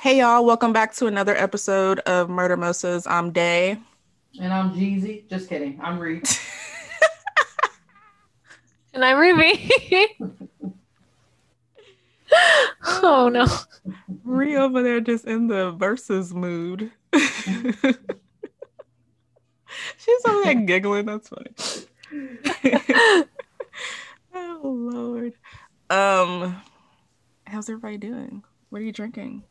Hey y'all, welcome back to another episode of Murder Mosas. I'm Day. And I'm Jeezy. Just kidding. I'm Reed. and I'm Ruby. oh no. Ree over there just in the verses mood. She's over there giggling. That's funny. oh Lord. Um how's everybody doing? What are you drinking?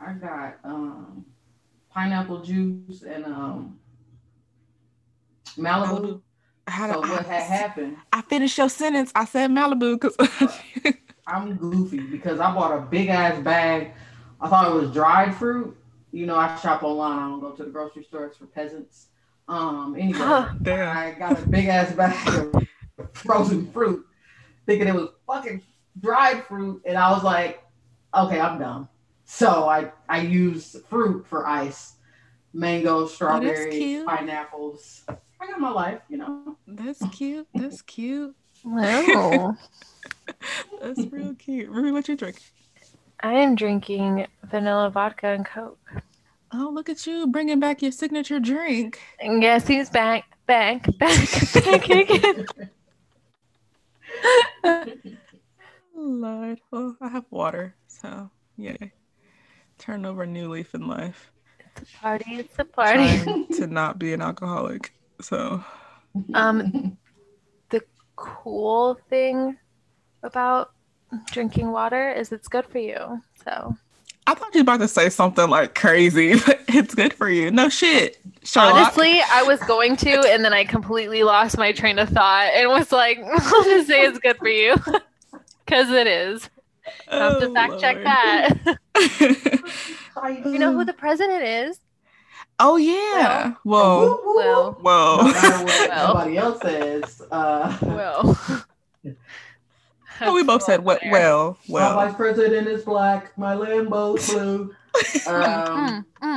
I got um, pineapple juice and um, Malibu. Malibu. How so what I, had happened? I finished your sentence. I said Malibu because I'm goofy because I bought a big ass bag. I thought it was dried fruit. You know, I shop online. I don't go to the grocery stores for peasants. Um, anyway, Damn. I got a big ass bag of frozen fruit, thinking it was fucking dried fruit, and I was like, okay, I'm done. So I I use fruit for ice, mango, strawberry, pineapples. I got my life, you know. That's cute. That's cute. Wow. That's real cute. Ruby, what you drink? I am drinking vanilla vodka and Coke. Oh, look at you bringing back your signature drink. And guess who's back, back, back, back again? Lord. Well, I have water, so yay turn over a new leaf in life. It's a party. It's a party. to not be an alcoholic. So, um, the cool thing about drinking water is it's good for you. So, I thought you were about to say something like crazy, but it's good for you. No shit. Charlotte. Honestly, I was going to, and then I completely lost my train of thought and was like, I'll just say it's good for you. Because it is. I have to oh, fact Lord. check that. you know who the president is? Oh yeah. Whoa. Well. Whoa. No matter what well. somebody else says. Uh, well. oh, we both said well. Well. Well. My vice president is black. My Lambo's blue. um, mm,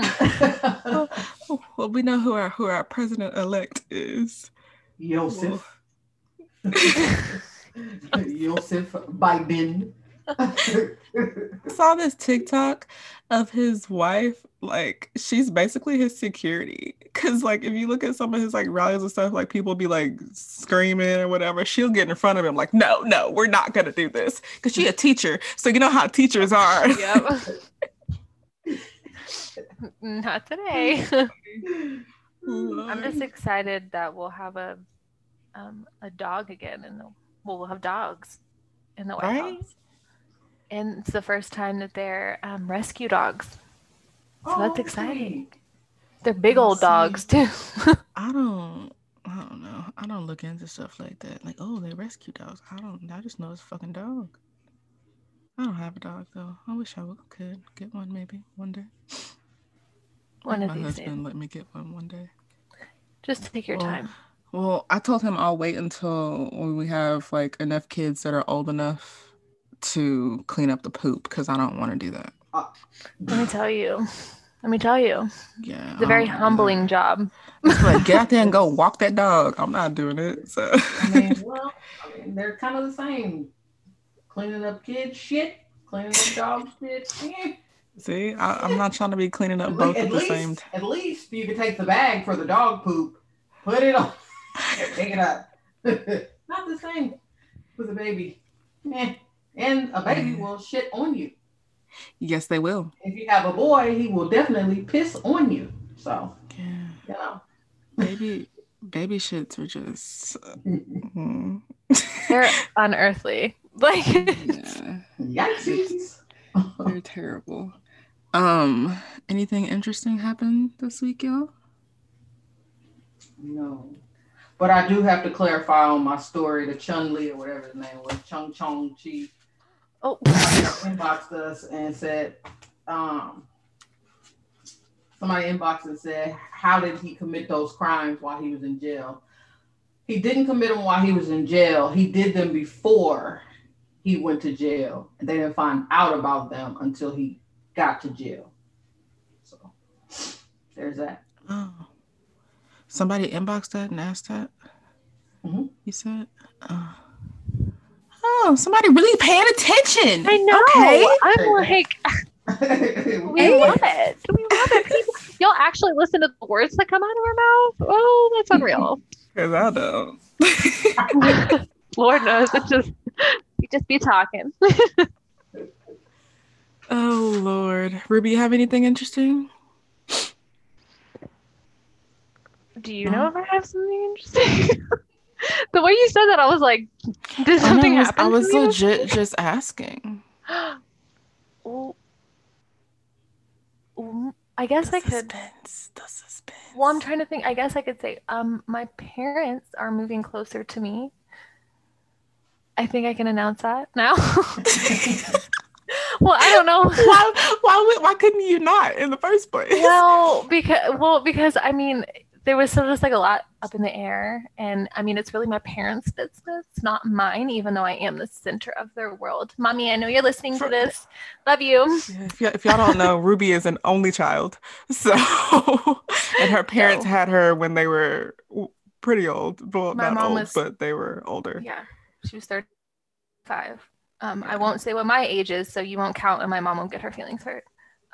mm. well, we know who our who our president elect is. Joseph. Joseph Biden. I saw this TikTok of his wife. Like, she's basically his security. Cause like if you look at some of his like rallies and stuff, like people be like screaming or whatever, she'll get in front of him, like, no, no, we're not gonna do this. Cause she a teacher. So you know how teachers are. Yep. not today. I'm just excited that we'll have a um, a dog again and well, we'll have dogs in the White right? House and it's the first time that they're um, rescue dogs. So oh, that's exciting. They're big old see. dogs too. I don't. I don't know. I don't look into stuff like that. Like, oh, they rescue dogs. I don't. I just know it's a fucking dog. I don't have a dog though. I wish I could get one maybe one day. One of my these husband days. let me get one one day. Just take your well, time. Well, I told him I'll wait until when we have like enough kids that are old enough to clean up the poop because I don't want to do that. Let me tell you. Let me tell you. Yeah. It's a very humbling job. like, get out there and go walk that dog. I'm not doing it. So I mean, well, I mean, they're kind of the same. Cleaning up kids shit, cleaning up dog shit. See, I, am not trying to be cleaning up at both at, at the least, same time. At least you can take the bag for the dog poop, put it on, take it up. not the same with a baby. Eh and a baby will shit on you. Yes, they will. If you have a boy, he will definitely piss on you. So, yeah, you know, baby, baby shits are just mm-hmm. they're unearthly. Like, yeah. yikesies, they're terrible. Um, anything interesting happened this week, y'all? No. But I do have to clarify on my story, the Chun Li or whatever his name was, Chung Chong Chi. Oh, inboxed us and said, um, somebody inboxed and said, how did he commit those crimes while he was in jail? He didn't commit them while he was in jail. He did them before he went to jail. And they didn't find out about them until he got to jail. So there's that. Oh. Somebody inboxed that and asked that? Mm-hmm. You said? Oh. Oh, somebody really paying attention. I know. Okay. I'm like, we love it. We love it. People, y'all actually listen to the words that come out of our mouth. Oh, that's unreal. Because I don't. Lord knows, it's just you just be talking. oh Lord, Ruby, you have anything interesting? Do you know if I have something interesting? The way you said that, I was like, did something I happen? I was legit just asking. well, I guess the I could. Suspense, the suspense. Well, I'm trying to think. I guess I could say, um, my parents are moving closer to me. I think I can announce that now. well, I don't know why. Why? Why couldn't you not in the first place? Well, because well, because I mean, there was still just like a lot up in the air. And I mean, it's really my parents' business, not mine, even though I am the center of their world. Mommy, I know you're listening to this. Love you. If, y- if y'all don't know, Ruby is an only child. So, and her parents had her when they were pretty old. Well, my not old, was, but they were older. Yeah, she was 35. Um, I won't say what my age is, so you won't count, and my mom won't get her feelings hurt.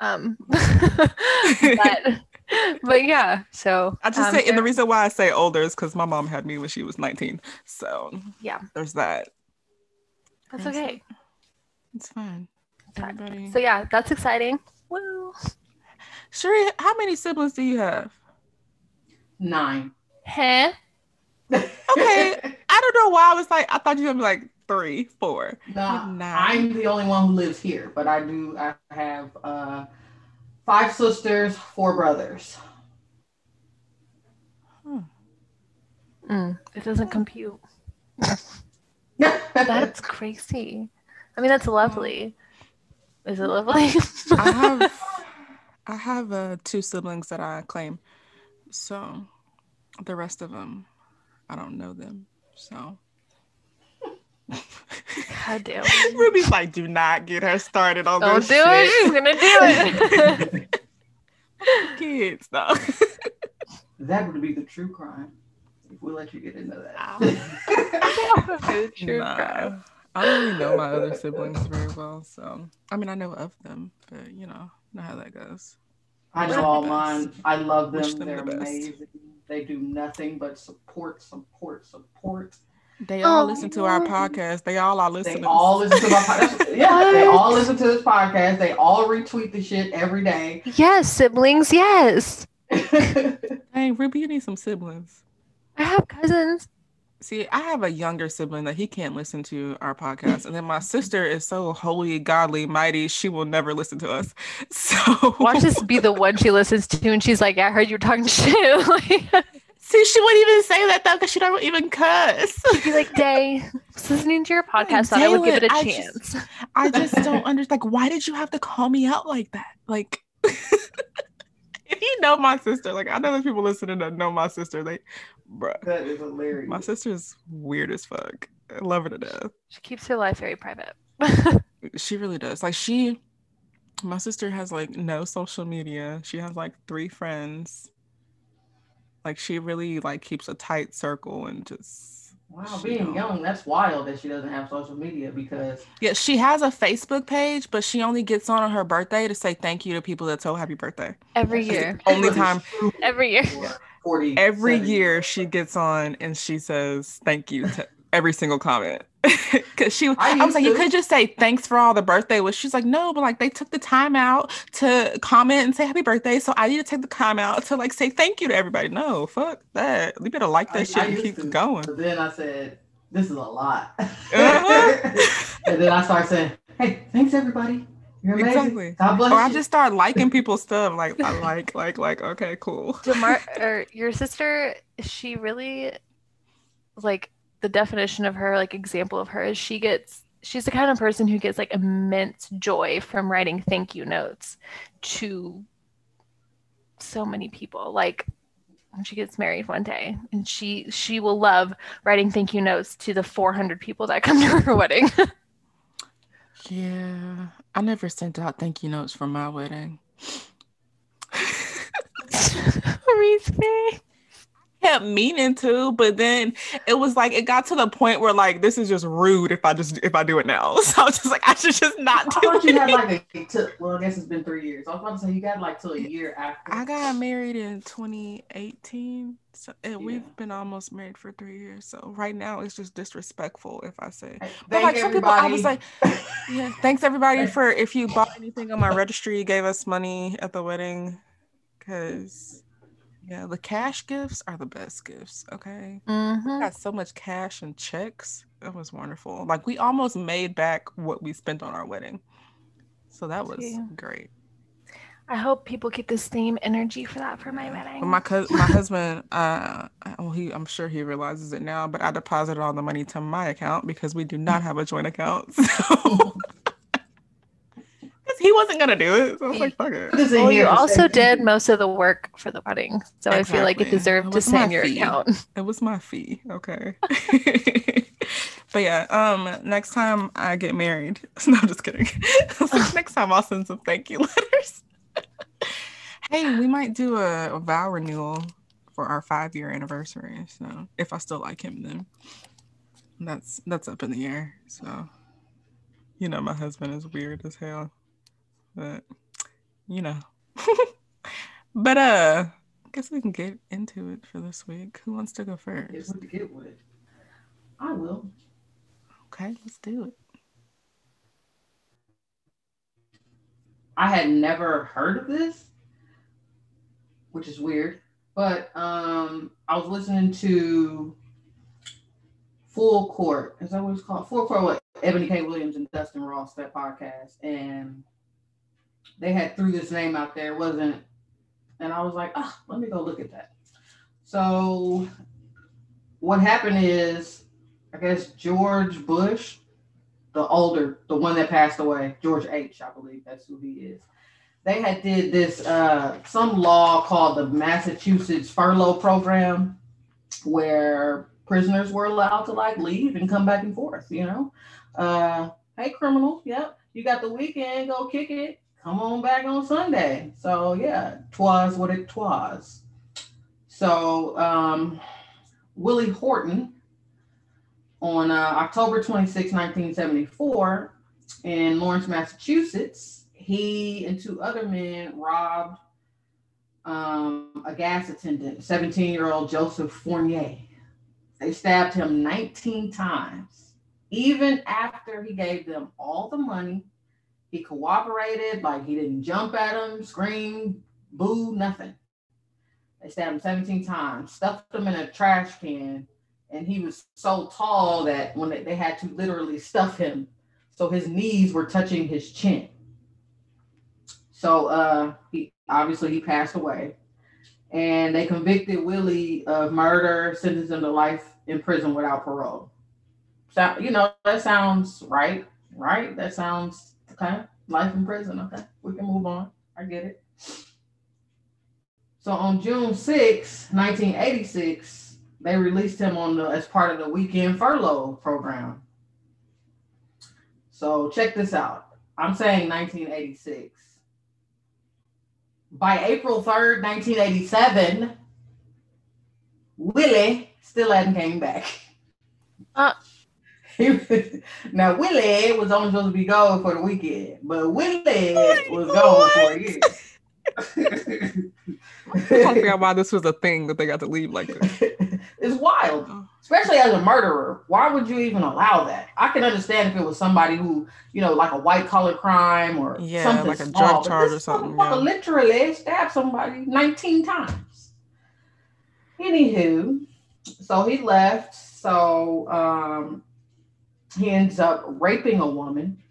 Um, but but yeah, so I just um, say, and the reason why I say older is because my mom had me when she was 19. So yeah, there's that. That's okay. It's fine. Everybody... So yeah, that's exciting. Woo. Sheree, how many siblings do you have? Nine. Huh? okay. I don't know why I was like, I thought you were like three, four. No, I'm the only one who lives here, but I do I have uh five sisters, four brothers. Hmm. Mm, it doesn't compute. that's crazy. I mean, that's lovely. Is it lovely? I have, I have uh, two siblings that I claim. So the rest of them, I don't know them. So. God damn. Ruby's like, do not get her started on Don't this do shit. it. She's gonna do it. Kids, though. that would be the true crime. If we let you get into that. true nah, crime. I don't really know my other siblings very well, so I mean I know of them, but you know, know how that goes. I know all mine. I love them. them They're the amazing. They do nothing but support, support, support. They all oh, listen to our podcast. They all are listening. They all listen to my podcast. yeah, they all listen to this podcast. They all retweet the shit every day. Yes, siblings. Yes. hey, Ruby, you need some siblings. I have cousins. See, I have a younger sibling that he can't listen to our podcast, and then my sister is so holy, godly, mighty, she will never listen to us. So watch this be the one she listens to, and she's like, "I heard you talking shit." See, she wouldn't even say that though, because she don't even cuss. She'd be like, "Day, listening to your podcast, thought I would give it a I chance." Just, I just don't understand. Like, why did you have to call me out like that? Like, if you know my sister, like I know there's people listening that know my sister. They, bruh, that is hilarious. My sister's weird as fuck. I love her to death. She keeps her life very private. she really does. Like she, my sister has like no social media. She has like three friends like she really like keeps a tight circle and just Wow, being young, that's wild that she doesn't have social media because yeah, she has a Facebook page, but she only gets on on her birthday to say thank you to people that told happy birthday. Every year. Only time. Every year. 40, every year she gets on and she says thank you to every single comment. Cause she, I, I was like, to. you could just say thanks for all the birthday wishes. She's like, no, but like they took the time out to comment and say happy birthday, so I need to take the time out to like say thank you to everybody. No, fuck that. we better like that I, shit I and keep to. going. But then I said, this is a lot. Uh-huh. and then I start saying, hey, thanks everybody. You're amazing. Exactly. God bless or you. I just start liking people's stuff. Like I like, like, like. Okay, cool. Demar, or your sister, she really like the definition of her, like example of her, is she gets she's the kind of person who gets like immense joy from writing thank you notes to so many people. Like when she gets married one day, and she she will love writing thank you notes to the 400 people that come to her wedding. yeah, I never sent out thank you notes for my wedding. Reese kept meaning to, but then it was like it got to the point where like this is just rude if I just if I do it now. So I was just like, I should just not I do it. You had like a took well, I guess it's been three years. I was about to say you got like till a year after. I got married in 2018. So yeah. we've been almost married for three years. So right now it's just disrespectful if I say. Hey, but like some people, I was like, yeah, thanks everybody for if you bought anything on my registry, gave us money at the wedding, because yeah, the cash gifts are the best gifts. Okay. Mm-hmm. got so much cash and checks. It was wonderful. Like we almost made back what we spent on our wedding. So that was yeah. great. I hope people get the same energy for that for my wedding. my my husband, uh, well, he, I'm sure he realizes it now, but I deposited all the money to my account because we do not have a joint account. So he wasn't gonna do it. So I was like, fuck it. Well, you also did most of the work for the wedding, so exactly. I feel like it deserved it to stay in your fee. account. It was my fee, okay. but yeah, um, next time I get married, no, I'm just kidding. like, next time I'll send some thank you letters. hey, we might do a, a vow renewal for our five year anniversary. So if I still like him, then that's that's up in the air. So you know, my husband is weird as hell but you know. but uh I guess we can get into it for this week. Who wants to go first? Get to get with. I will. Okay, let's do it. I had never heard of this, which is weird. But um I was listening to Full Court. Is that what it's called? Full Court with Ebony K. Williams and Dustin Ross, that podcast. And they had threw this name out there, wasn't and I was like, oh, let me go look at that. So what happened is, I guess George Bush, the older, the one that passed away, George H, I believe that's who he is. They had did this uh, some law called the Massachusetts furlough program, where prisoners were allowed to like leave and come back and forth. You know, uh, hey criminals, yep, you got the weekend, go kick it come on back on Sunday. So yeah, twas what it twas. So um, Willie Horton on uh, October 26, 1974, in Lawrence, Massachusetts, he and two other men robbed um, a gas attendant, 17 year old Joseph Fournier. They stabbed him 19 times, even after he gave them all the money he cooperated, like he didn't jump at him, scream, boo, nothing. They stabbed him 17 times, stuffed him in a trash can, and he was so tall that when they, they had to literally stuff him, so his knees were touching his chin. So uh, he obviously he passed away, and they convicted Willie of murder, sentenced him to life in prison without parole. So you know that sounds right, right? That sounds Okay. Life in prison. Okay. We can move on. I get it. So on June 6, 1986, they released him on the as part of the weekend furlough program. So check this out. I'm saying 1986. By April 3rd, 1987, Willie still hadn't came back. Uh, now Willie was only supposed to be gone for the weekend, but Willie was gone for a year. I can't figure out why this was a thing that they got to leave like this. it's wild, oh. especially as a murderer. Why would you even allow that? I can understand if it was somebody who, you know, like a white collar crime or yeah, something like a small, drug charge or something. Yeah. Literally stabbed somebody 19 times. Anywho, so he left. So um, he ends up raping a woman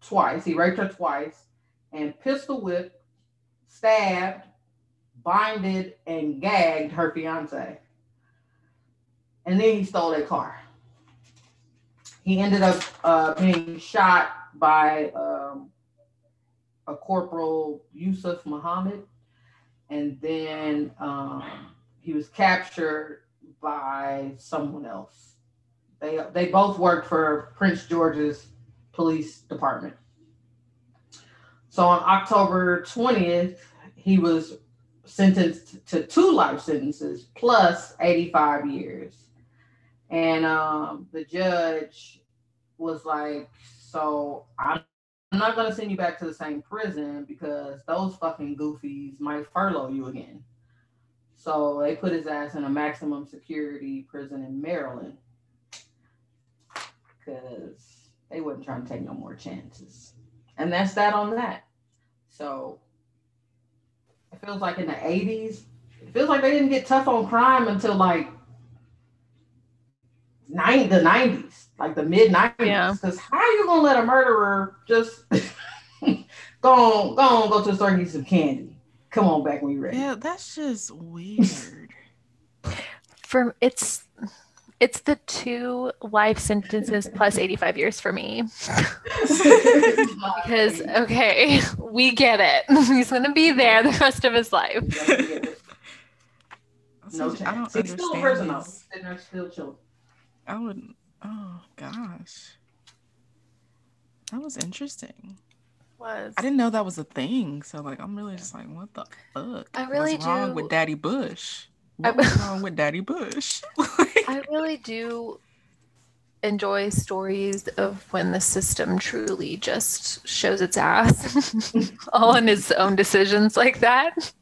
twice. He raped her twice and pistol whipped, stabbed, binded, and gagged her fiance. And then he stole a car. He ended up uh, being shot by um, a corporal Yusuf Muhammad. And then um, he was captured by someone else. They they both worked for Prince George's Police Department. So on October 20th, he was sentenced to two life sentences plus 85 years. And um, the judge was like, So I'm not going to send you back to the same prison because those fucking goofies might furlough you again. So they put his ass in a maximum security prison in Maryland because they wasn't trying to take no more chances. And that's that on that. So it feels like in the 80s, it feels like they didn't get tough on crime until like nine, the 90s, like the mid 90s. Because yeah. how are you gonna let a murderer just go on, go on, go to the store and get some candy? Come on back when you're ready. Yeah, that's just weird. For it's it's the two life sentences plus 85 years for me. because, okay, we get it. He's going to be there the rest of his life. no chance. I don't He's still a person, though. And still children. I would, oh gosh. That was interesting. Was. I didn't know that was a thing. So, like, I'm really just like, what the fuck? I really What's wrong with Daddy Bush? What was wrong with Daddy Bush? I really do enjoy stories of when the system truly just shows its ass all in its own decisions like that.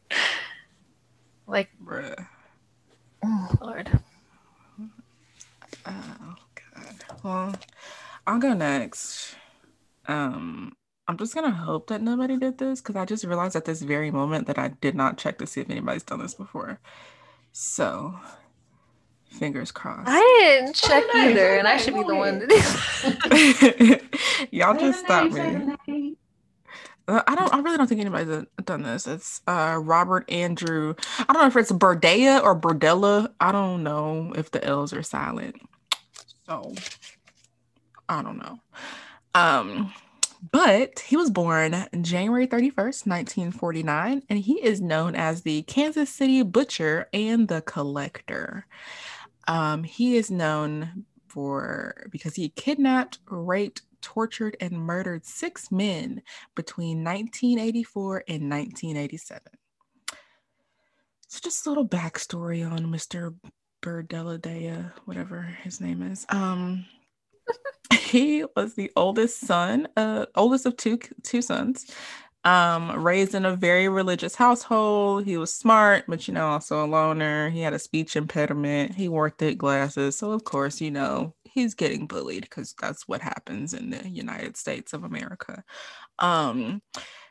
Like, Bruh. oh, Lord. Oh, God. Well, I'll go next. Um, I'm just gonna hope that nobody did this because I just realized at this very moment that I did not check to see if anybody's done this before. So, fingers crossed. I didn't check either, and I should be the one to do. Y'all just stop me. Uh, I don't. I really don't think anybody's done this. It's uh, Robert Andrew. I don't know if it's Berdea or Berdella. I don't know if the L's are silent. So I don't know. Um, but he was born January 31st, 1949, and he is known as the Kansas City Butcher and the Collector. Um, he is known for because he kidnapped, raped, tortured, and murdered six men between 1984 and 1987. So just a little backstory on Mr. Berdeladea, whatever his name is. Um, he was the oldest son, uh, oldest of two two sons. Um, raised in a very religious household. He was smart, but you know, also a loner. He had a speech impediment. He wore thick glasses, so of course, you know, he's getting bullied because that's what happens in the United States of America. Um,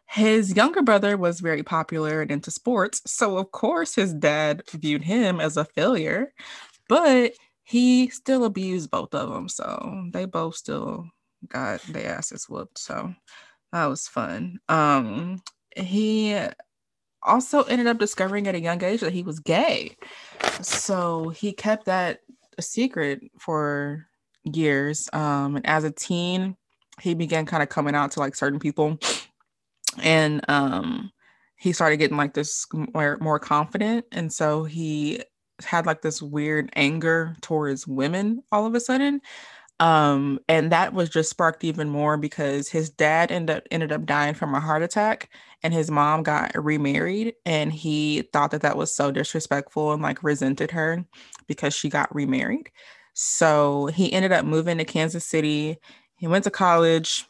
his younger brother was very popular and into sports, so of course his dad viewed him as a failure. But he still abused both of them. So they both still got their asses whooped. So that was fun. Um, he also ended up discovering at a young age that he was gay. So he kept that a secret for years. Um, and as a teen, he began kind of coming out to like certain people. And um, he started getting like this more, more confident. And so he had like this weird anger towards women all of a sudden. Um, and that was just sparked even more because his dad ended up ended up dying from a heart attack, and his mom got remarried, and he thought that that was so disrespectful and like resented her because she got remarried. So he ended up moving to Kansas City. He went to college,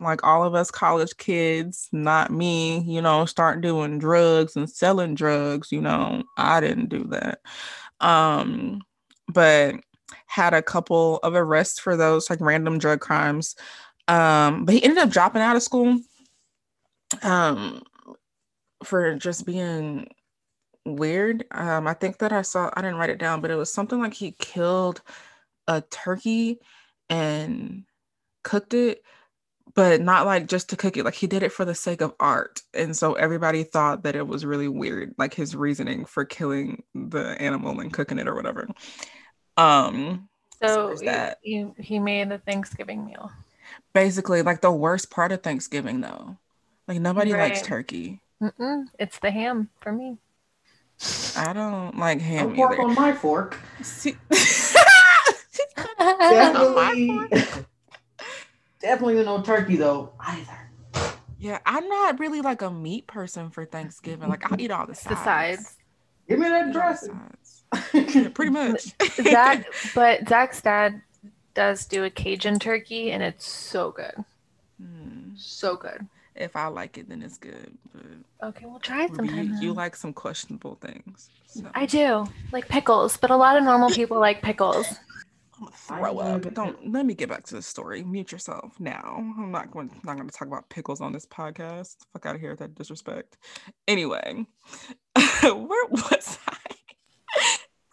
like all of us college kids, not me, you know, start doing drugs and selling drugs, you know, I didn't do that. Um, but had a couple of arrests for those like random drug crimes. Um, but he ended up dropping out of school um for just being weird. Um, I think that I saw I didn't write it down, but it was something like he killed a turkey and cooked it but not like just to cook it like he did it for the sake of art and so everybody thought that it was really weird like his reasoning for killing the animal and cooking it or whatever. Um so, so that. he, he made a thanksgiving meal. Basically like the worst part of thanksgiving though. Like nobody right. likes turkey. Mm-mm. it's the ham for me. I don't like ham no pork on my fork. See- definitely definitely no turkey though either. Yeah, I'm not really like a meat person for Thanksgiving. Like I'll eat all the sides. The sides. Give me that dressing. yeah, pretty much. Zach, but Zach's dad does do a Cajun turkey, and it's so good. Mm. So good. If I like it, then it's good. But okay, we'll try it sometime. You, you like some questionable things. So. I do like pickles, but a lot of normal people like pickles. Throw up. But don't let me get back to the story. Mute yourself now. I'm not going not going to talk about pickles on this podcast. Fuck out of here with that disrespect. Anyway, where was I?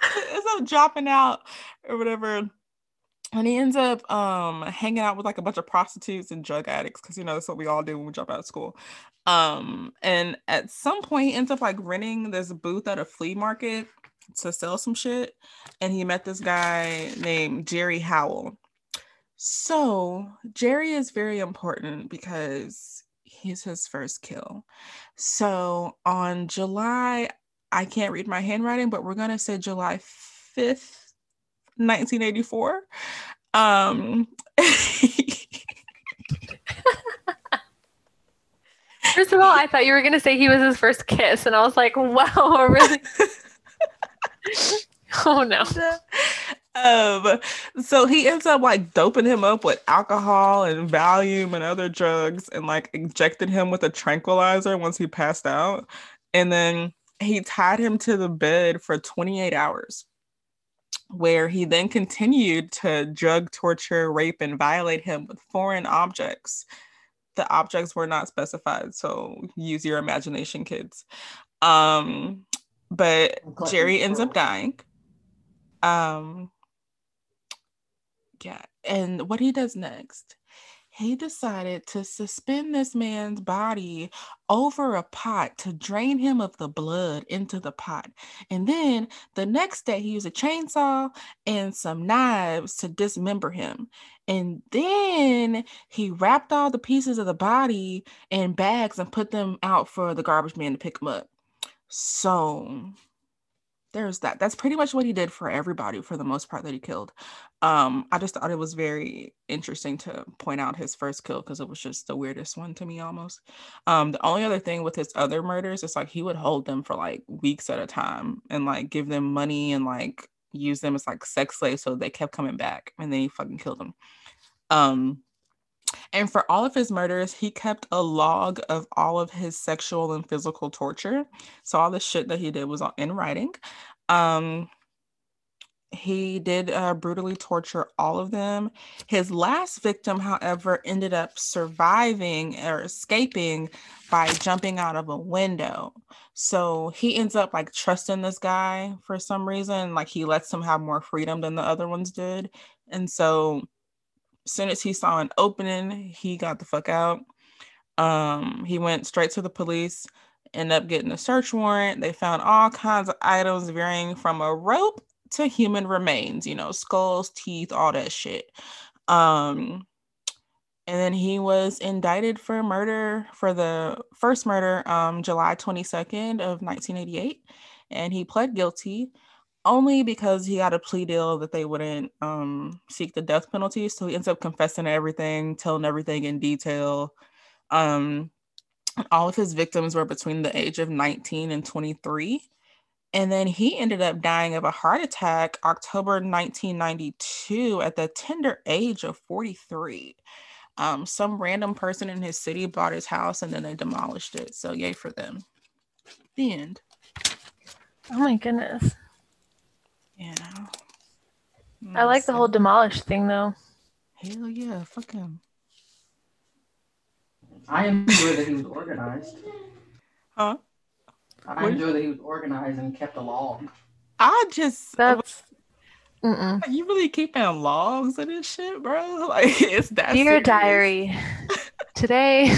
As I'm dropping out or whatever and he ends up um hanging out with like a bunch of prostitutes and drug addicts because you know that's what we all do when we drop out of school um and at some point he ends up like renting this booth at a flea market to sell some shit and he met this guy named jerry howell so jerry is very important because he's his first kill so on july i can't read my handwriting but we're going to say july 5th 1984. Um, First of all, I thought you were going to say he was his first kiss, and I was like, wow, really? oh no. Um, so he ends up like doping him up with alcohol and Valium and other drugs and like injected him with a tranquilizer once he passed out. And then he tied him to the bed for 28 hours where he then continued to drug, torture, rape, and violate him with foreign objects. The objects were not specified, so use your imagination, kids. Um, but Jerry ends up dying. Um, yeah, and what he does next he decided to suspend this man's body over a pot to drain him of the blood into the pot. And then the next day, he used a chainsaw and some knives to dismember him. And then he wrapped all the pieces of the body in bags and put them out for the garbage man to pick them up. So there's that. That's pretty much what he did for everybody for the most part that he killed. Um, I just thought it was very interesting to point out his first kill because it was just the weirdest one to me almost. Um, the only other thing with his other murders is like he would hold them for like weeks at a time and like give them money and like use them as like sex slaves so they kept coming back and then he fucking killed them. Um, and for all of his murders, he kept a log of all of his sexual and physical torture. So all the shit that he did was all in writing. Um, he did uh, brutally torture all of them. His last victim, however, ended up surviving or escaping by jumping out of a window. So he ends up like trusting this guy for some reason. Like he lets him have more freedom than the other ones did. And so soon as he saw an opening, he got the fuck out. Um, he went straight to the police, ended up getting a search warrant. They found all kinds of items varying from a rope to human remains, you know, skulls, teeth, all that shit. Um, and then he was indicted for murder for the first murder um, July 22nd of 1988 and he pled guilty only because he got a plea deal that they wouldn't um, seek the death penalty. So he ends up confessing everything, telling everything in detail. Um, all of his victims were between the age of 19 and 23. And then he ended up dying of a heart attack October 1992 at the tender age of 43. Um, some random person in his city bought his house and then they demolished it. So, yay for them. The end. Oh my goodness. Yeah. I like the whole demolished thing though. Hell yeah, fuck him. I enjoy that he was organized. Huh? I enjoy that he was organized and kept a log. I just that's Mm-mm. you really keeping logs of this shit, bro? Like it's that dear diary. Today,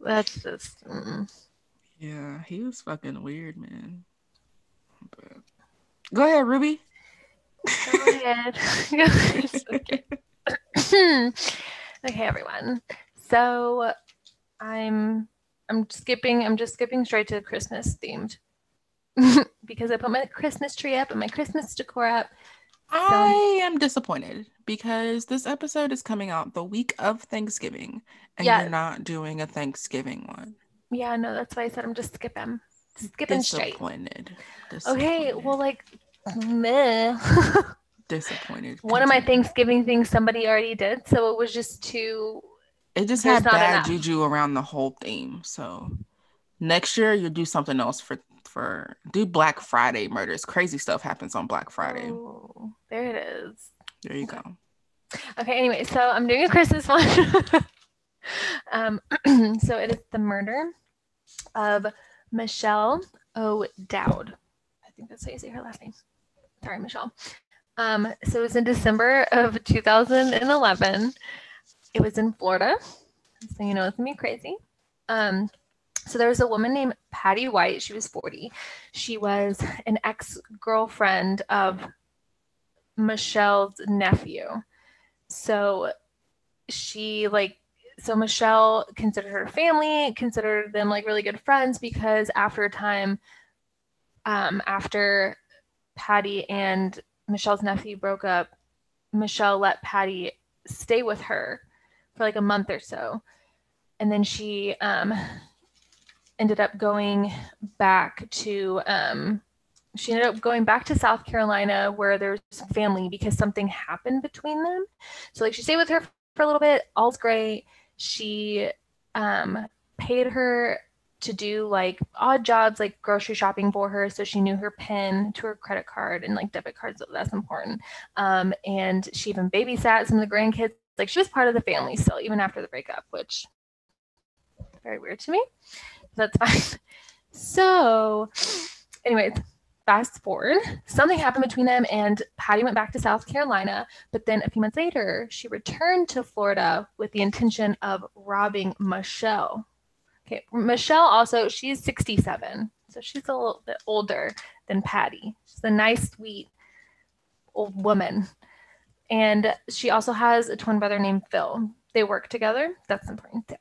that's just. Mm-mm. Yeah, he was fucking weird, man. But Go ahead, Ruby. Go ahead. okay. okay, everyone. So I'm I'm skipping. I'm just skipping straight to Christmas themed because I put my Christmas tree up and my Christmas decor up. I am disappointed because this episode is coming out the week of Thanksgiving and yeah. you're not doing a Thanksgiving one. Yeah, no, that's why I said I'm just skipping. Skipping disappointed. straight. Disappointed. Okay, well, like, meh. disappointed. One of my Thanksgiving things somebody already did, so it was just too. It just had bad enough. juju around the whole theme. So next year you'll do something else for for do Black Friday murders. Crazy stuff happens on Black Friday. Oh, there it is. There you go. Okay. Anyway, so I'm doing a Christmas one. um, so it is the murder of Michelle O'Dowd. I think that's how you say her last name. Sorry, Michelle. Um, so it was in December of 2011. It was in Florida. So you know it's gonna be crazy. Um, so there was a woman named Patty White. She was 40. She was an ex-girlfriend of Michelle's nephew. So she like so Michelle considered her family, considered them like really good friends because after a time, um, after Patty and Michelle's nephew broke up, Michelle let Patty stay with her for like a month or so. And then she um, ended up going back to, um, she ended up going back to South Carolina where there's family because something happened between them. So, like, she stayed with her for a little bit, all's great she um, paid her to do like odd jobs like grocery shopping for her so she knew her pin to her credit card and like debit cards that's important. Um, and she even babysat some of the grandkids. Like she was part of the family still even after the breakup which very weird to me. That's fine. So anyways fast forward, something happened between them, and Patty went back to South Carolina. But then a few months later, she returned to Florida with the intention of robbing Michelle. Okay, Michelle also, she's 67, so she's a little bit older than Patty. She's a nice, sweet old woman. And she also has a twin brother named Phil. They work together. That's important too.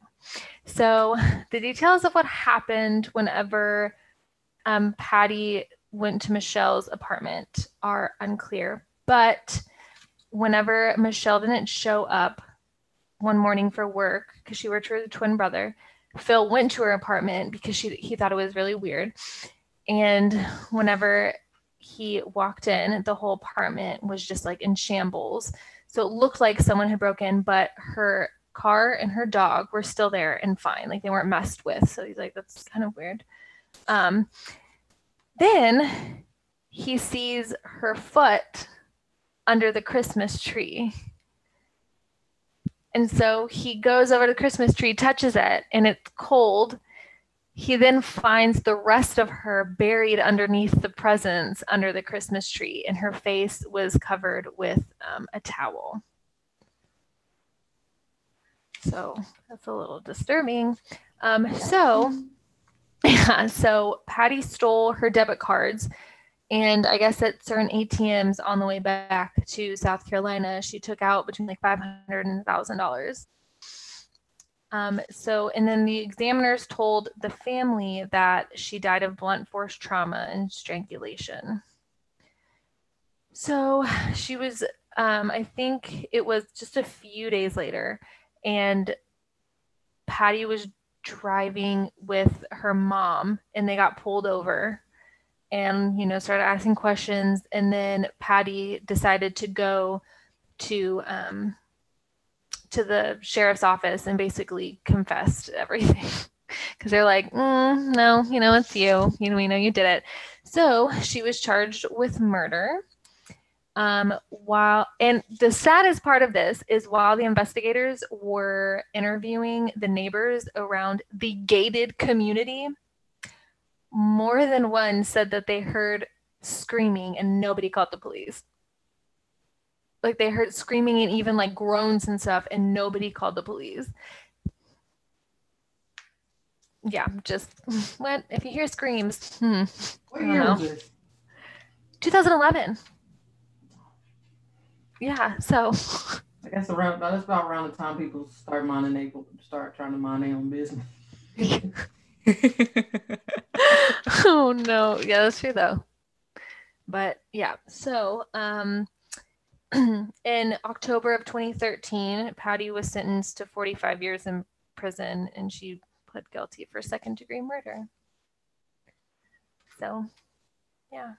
So, the details of what happened whenever um, Patty went to Michelle's apartment are unclear. But whenever Michelle didn't show up one morning for work because she worked for the twin brother, Phil went to her apartment because she he thought it was really weird. And whenever he walked in, the whole apartment was just like in shambles. So it looked like someone had broken, but her car and her dog were still there and fine. Like they weren't messed with. So he's like, that's kind of weird. Um, then he sees her foot under the Christmas tree. And so he goes over to the Christmas tree, touches it, and it's cold. He then finds the rest of her buried underneath the presents under the Christmas tree, and her face was covered with um, a towel. So that's a little disturbing. Um, so yeah, so Patty stole her debit cards. And I guess at certain ATMs on the way back to South Carolina, she took out between like five hundred and thousand dollars. Um, so, and then the examiners told the family that she died of blunt force trauma and strangulation. So she was, um, I think it was just a few days later, and Patty was driving with her mom and they got pulled over and you know started asking questions. And then patty decided to go to um to the sheriff's office and basically confessed everything. Because they're like mm, no you know it's you. You know we know you did it. So she was charged with murder um, while and the saddest part of this is while the investigators were interviewing the neighbors around the gated community, more than one said that they heard screaming and nobody called the police. Like they heard screaming and even like groans and stuff, and nobody called the police. Yeah, just what if you hear screams? Hmm, what year was this? 2011 yeah, so I guess around that's about around the time people start minding they start trying to mind their own business. oh no, yeah, that's true though. But yeah, so um, in October of 2013, Patty was sentenced to 45 years in prison and she pled guilty for second degree murder. So, yeah.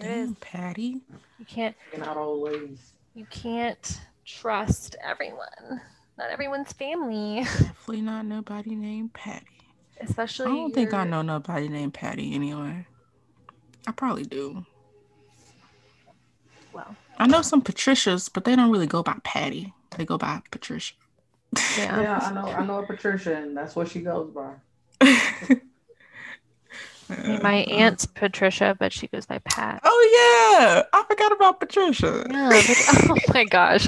Damn, Patty. You can't. Not always. You can't trust everyone. Not everyone's family. Definitely not nobody named Patty. Especially. I don't your... think I know nobody named Patty anyway. I probably do. Well, I know some Patricias, but they don't really go by Patty. They go by Patricia. Yeah, yeah I know. I know a Patricia, and that's what she goes by. My aunt's Patricia, but she goes by Pat. Oh yeah, I forgot about Patricia. Yeah, but, oh my gosh,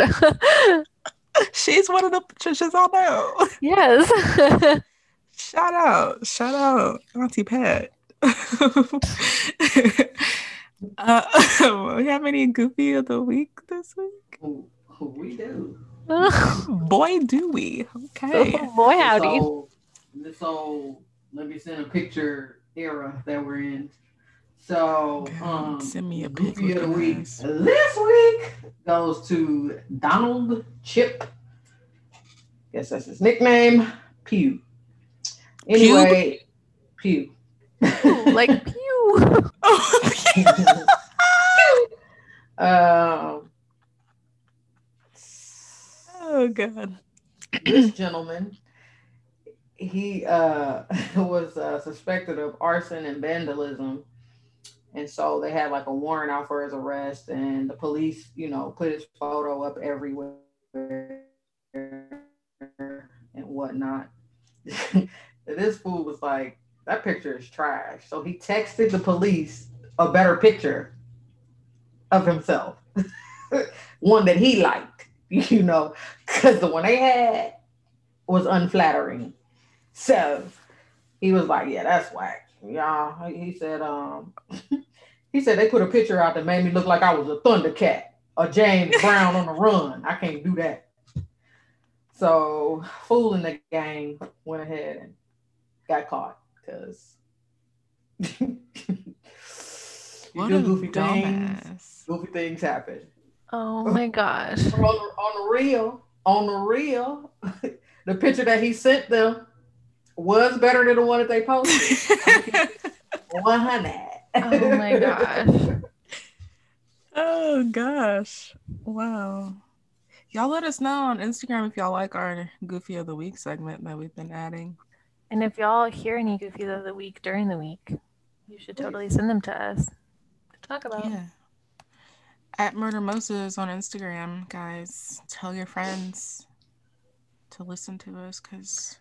she's one of the Patricias I know. Yes. shout out, shout out, Auntie Pat. uh, we have any goofy of the week this week? we do. Boy, do we? Okay. Oh, boy, howdy. This old, this old, let me send a picture era that we're in. So, um, send me a goofy of the week. This week goes to Donald Chip. Guess that's his nickname. Pew. Anyway, Pew. Pew. like Pew. um, oh God. This gentleman he uh, was uh, suspected of arson and vandalism. And so they had like a warrant out for his arrest, and the police, you know, put his photo up everywhere and whatnot. this fool was like, that picture is trash. So he texted the police a better picture of himself, one that he liked, you know, because the one they had was unflattering. So he was like, Yeah, that's whack. Y'all, He said, um, he said they put a picture out that made me look like I was a Thundercat or James Brown on the run. I can't do that. So Fool in the Gang went ahead and got caught because you do goofy things. Goofy things happen. Oh my gosh. on, the, on the real, on the real, the picture that he sent them was better than the one that they posted. 100. Oh my gosh. oh gosh. Wow. Y'all let us know on Instagram if y'all like our Goofy of the Week segment that we've been adding. And if y'all hear any Goofy of the Week during the week, you should totally send them to us to talk about. Yeah. At Murder Moses on Instagram, guys. Tell your friends to listen to us because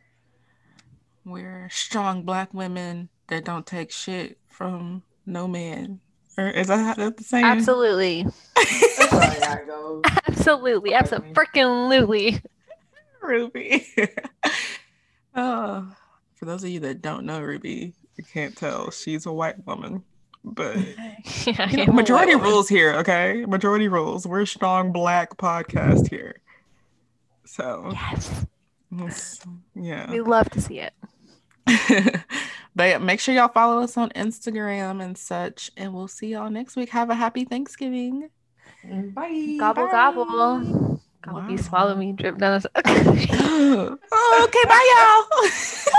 we're strong black women that don't take shit from no man. Or is that how that's the same? Absolutely. absolutely. Absolutely. Ruby. oh, for those of you that don't know Ruby, you can't tell she's a white woman. But yeah, you know, majority rules here, okay? Majority rules. We're strong black podcast here. So yes. Yeah. We love to see it. but make sure y'all follow us on Instagram and such. And we'll see y'all next week. Have a happy Thanksgiving. Bye. Gobble bye. gobble. Gobble wow. swallow me, drip down. oh, okay, bye y'all.